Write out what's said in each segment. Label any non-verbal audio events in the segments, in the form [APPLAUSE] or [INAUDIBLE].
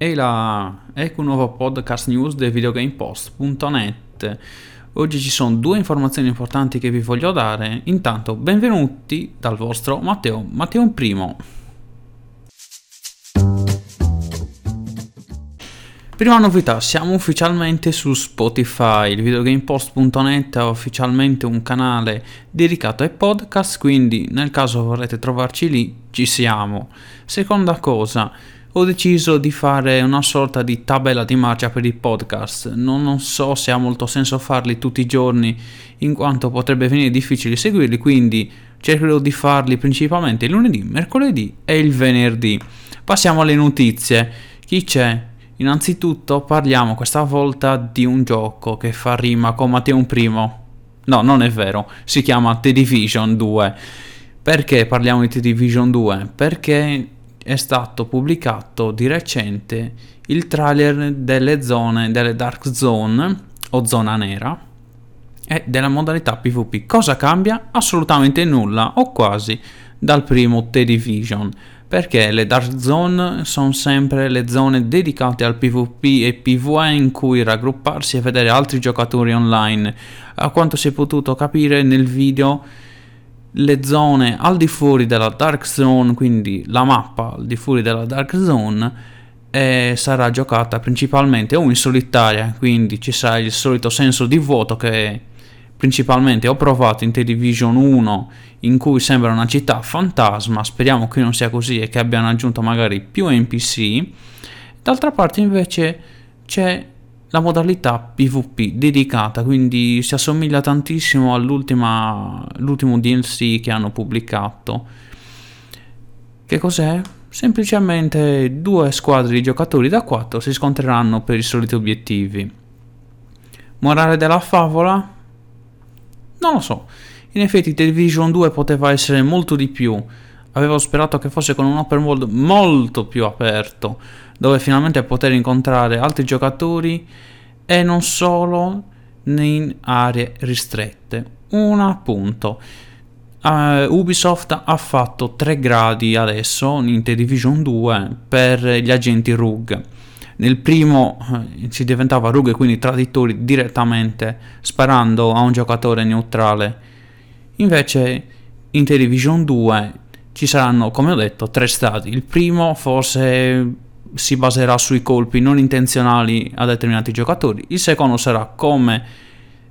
E la ecco un nuovo podcast news del videogamepost.net. Oggi ci sono due informazioni importanti che vi voglio dare. Intanto, benvenuti dal vostro Matteo, Matteo Primo. Prima novità, siamo ufficialmente su Spotify, il videogamepost.net ha ufficialmente un canale dedicato ai podcast, quindi nel caso vorrete trovarci lì, ci siamo. Seconda cosa, ho deciso di fare una sorta di tabella di marcia per i podcast. Non, non, so se ha molto senso farli tutti i giorni, in quanto potrebbe venire difficile seguirli, quindi cercherò di farli principalmente il lunedì, mercoledì e il venerdì. Passiamo alle notizie. Chi c'è? Innanzitutto parliamo questa volta di un gioco che fa rima con Matteo Primo. No, non è vero, si chiama The Division 2. Perché parliamo di The Division 2? Perché è stato pubblicato di recente il trailer delle zone, delle Dark Zone o zona nera e della modalità PvP. Cosa cambia? Assolutamente nulla o quasi dal primo The Division perché le Dark Zone sono sempre le zone dedicate al PvP e PvE in cui raggrupparsi e vedere altri giocatori online. A quanto si è potuto capire nel video le zone al di fuori della Dark Zone, quindi la mappa al di fuori della Dark Zone, eh, sarà giocata principalmente o in solitaria, quindi ci sarà il solito senso di vuoto che principalmente ho provato in Television 1 in cui sembra una città fantasma, speriamo che non sia così e che abbiano aggiunto magari più NPC. D'altra parte invece c'è la modalità PvP dedicata, quindi si assomiglia tantissimo all'ultimo DLC che hanno pubblicato. Che cos'è? Semplicemente due squadre di giocatori da 4 si scontreranno per i soliti obiettivi. Morale della favola? Non lo so. In effetti Television 2 poteva essere molto di più. Avevo sperato che fosse con un open world molto più aperto dove finalmente poter incontrare altri giocatori e non solo in aree ristrette. Un appunto. Uh, Ubisoft ha fatto 3 gradi adesso in The Division 2 per gli agenti RUG. Nel primo uh, si diventava RUG, quindi traditori direttamente sparando a un giocatore neutrale. Invece in The Division 2 ci saranno, come ho detto, tre stati. Il primo forse si baserà sui colpi non intenzionali a determinati giocatori. Il secondo sarà come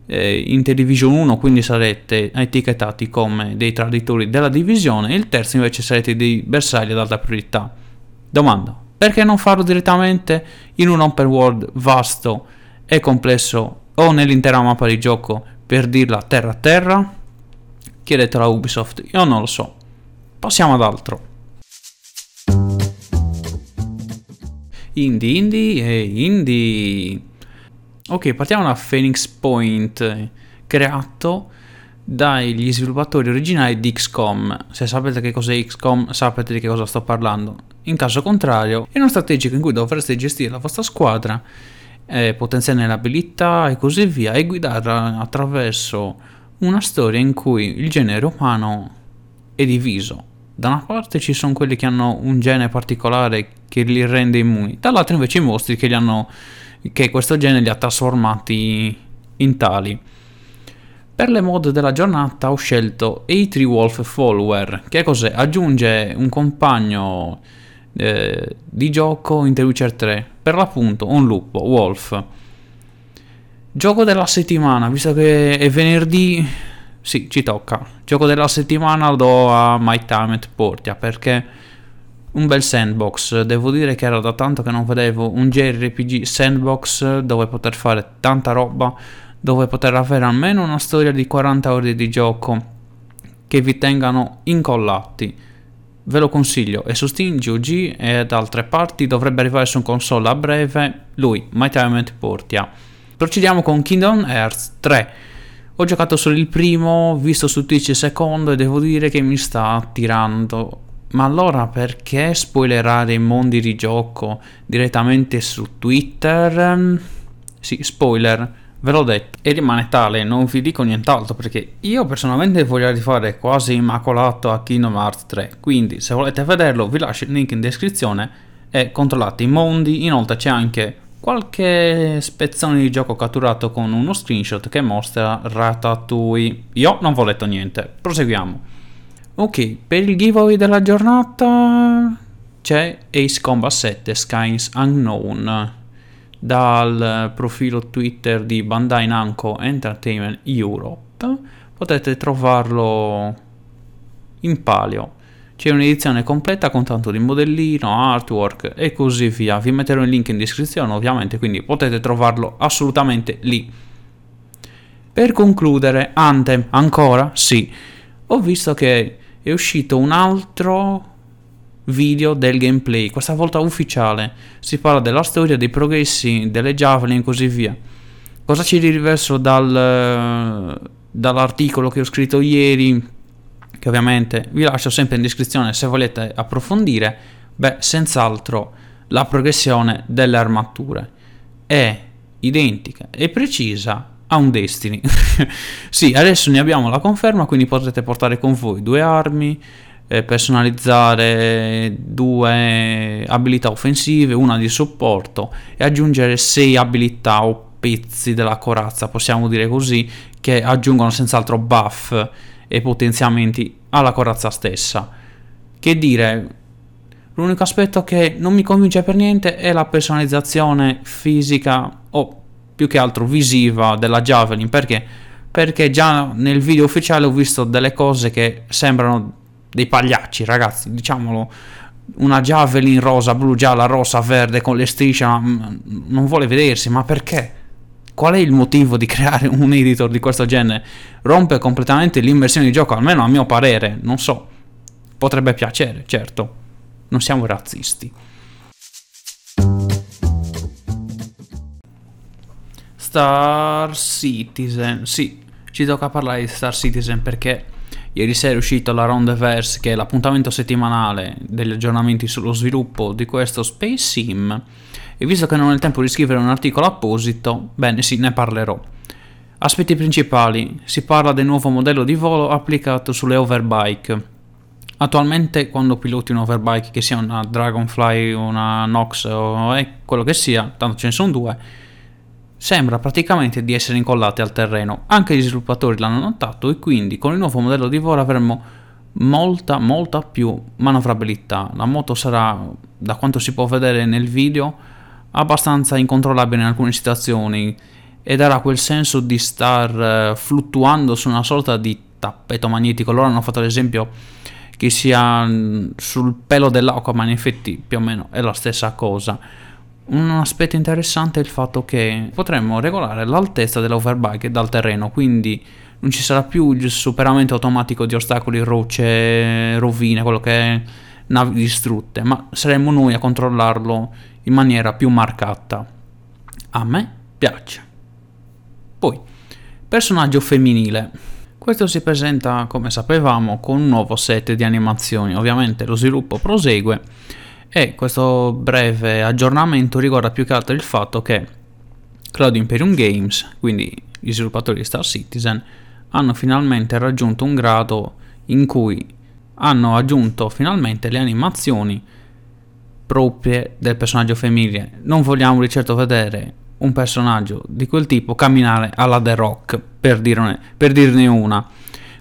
eh, in Television 1, quindi sarete etichettati come dei traditori della divisione. Il terzo invece sarete dei bersagli ad alta priorità. Domanda: perché non farlo direttamente in un open world vasto e complesso o nell'intera mappa di gioco per dirla terra a terra? Chiedetelo a Ubisoft, io non lo so. Passiamo ad altro. Indie, indie e indie. Ok, partiamo da Phoenix Point, creato dagli sviluppatori originali di XCOM. Se sapete che cos'è XCOM, sapete di che cosa sto parlando. In caso contrario, è uno strategico in cui dovreste gestire la vostra squadra, eh, potenziare le e così via, e guidarla attraverso una storia in cui il genere umano è diviso. Da una parte ci sono quelli che hanno un gene particolare che li rende immuni, dall'altra invece i mostri che, hanno, che questo gene li ha trasformati in tali. Per le mod della giornata ho scelto A3 Wolf Follower, che cos'è? Aggiunge un compagno eh, di gioco in The Witcher 3, per l'appunto un lupo, Wolf. Gioco della settimana, visto che è venerdì, sì, ci tocca. Gioco della settimana lo do a My Time at Portia perché un bel sandbox. Devo dire che era da tanto che non vedevo un JRPG sandbox dove poter fare tanta roba, dove poter avere almeno una storia di 40 ore di gioco che vi tengano incollati. Ve lo consiglio, è su Steam, GOG e da altre parti dovrebbe arrivare su console a breve. Lui, My Time at Portia. Procediamo con Kingdom Hearts 3. Ho giocato solo il primo, visto su Twitch il secondo e devo dire che mi sta attirando. Ma allora perché spoilerare i mondi di gioco direttamente su Twitter? Sì, spoiler, ve l'ho detto. E rimane tale, non vi dico nient'altro perché io personalmente voglio rifare quasi immacolato a Kingdom Hearts 3. Quindi se volete vederlo vi lascio il link in descrizione e controllate i mondi. Inoltre c'è anche qualche spezzone di gioco catturato con uno screenshot che mostra Ratatouille. Io non ho letto niente, proseguiamo. Ok, per il giveaway della giornata c'è Ace Combat 7 Skies Unknown dal profilo Twitter di Bandai Namco Entertainment Europe. Potete trovarlo in palio. C'è un'edizione completa con tanto di modellino, artwork e così via. Vi metterò il link in descrizione ovviamente, quindi potete trovarlo assolutamente lì. Per concludere, Anthem ancora? Sì. Ho visto che è uscito un altro video del gameplay, questa volta ufficiale. Si parla della storia, dei progressi, delle javelin e così via. Cosa c'è di diverso dal, dall'articolo che ho scritto ieri? Che ovviamente vi lascio sempre in descrizione se volete approfondire. Beh, senz'altro la progressione delle armature è identica e precisa a un Destiny. [LAUGHS] sì, adesso ne abbiamo la conferma, quindi potrete portare con voi due armi, eh, personalizzare due abilità offensive, una di supporto e aggiungere sei abilità o pezzi della corazza, possiamo dire così, che aggiungono senz'altro buff e potenziamenti alla corazza stessa. Che dire, l'unico aspetto che non mi convince per niente è la personalizzazione fisica o più che altro visiva della Javelin, perché? Perché già nel video ufficiale ho visto delle cose che sembrano dei pagliacci, ragazzi, diciamolo. Una javelin rosa, blu, gialla, rosa, verde con le strisce, non vuole vedersi, ma perché? Qual è il motivo di creare [LAUGHS] un editor di questo genere? Rompe completamente l'immersione di gioco, almeno a mio parere, non so. Potrebbe piacere, certo. Non siamo razzisti. Star Citizen, sì, ci tocca parlare di Star Citizen perché Ieri sera è uscito la Rondeverse, che è l'appuntamento settimanale degli aggiornamenti sullo sviluppo di questo Space Sim. E visto che non ho il tempo di scrivere un articolo apposito, bene sì, ne parlerò. Aspetti principali. Si parla del nuovo modello di volo applicato sulle overbike. Attualmente quando piloti un overbike, che sia una Dragonfly, una Nox o quello che sia, tanto ce ne sono due, sembra praticamente di essere incollate al terreno. Anche gli sviluppatori l'hanno notato e quindi con il nuovo modello di volo avremo molta molta più manovrabilità. La moto sarà, da quanto si può vedere nel video, abbastanza incontrollabile in alcune situazioni e darà quel senso di star eh, fluttuando su una sorta di tappeto magnetico. Loro hanno fatto l'esempio che sia mm, sul pelo dell'acqua, ma in effetti più o meno è la stessa cosa un aspetto interessante è il fatto che potremmo regolare l'altezza dell'overbike dal terreno, quindi non ci sarà più il superamento automatico di ostacoli, rocce, rovine, quello che è navi distrutte, ma saremmo noi a controllarlo in maniera più marcata. A me piace. Poi, personaggio femminile. Questo si presenta, come sapevamo, con un nuovo set di animazioni. Ovviamente lo sviluppo prosegue e questo breve aggiornamento riguarda più che altro il fatto che Cloud Imperium Games, quindi gli sviluppatori di Star Citizen, hanno finalmente raggiunto un grado in cui hanno aggiunto finalmente le animazioni proprie del personaggio femminile. Non vogliamo di certo vedere un personaggio di quel tipo camminare alla The Rock, per dirne, per dirne una.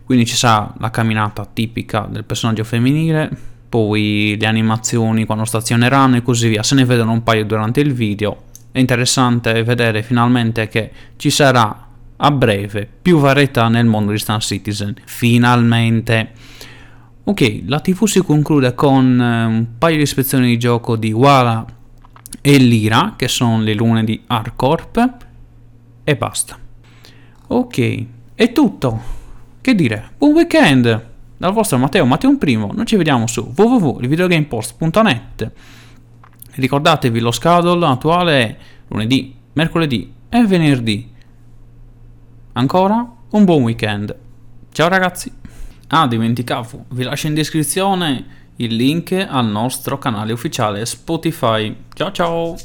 Quindi ci sarà la camminata tipica del personaggio femminile, poi le animazioni quando stazioneranno e così via, se ne vedono un paio durante il video. È interessante vedere finalmente che ci sarà a breve più varietà nel mondo di Star Citizen, finalmente. Ok, la TV si conclude con eh, un paio di ispezioni di gioco di Wala e Lira, che sono le lune di Hardcorp, e basta. Ok, è tutto. Che dire, buon weekend! dal vostro Matteo Matteo Primo. Noi ci vediamo su www.videogamepost.net. Ricordatevi lo schedule attuale è lunedì, mercoledì e venerdì. Ancora un buon weekend. Ciao ragazzi. Ah, dimenticavo, vi lascio in descrizione il link al nostro canale ufficiale Spotify. Ciao ciao.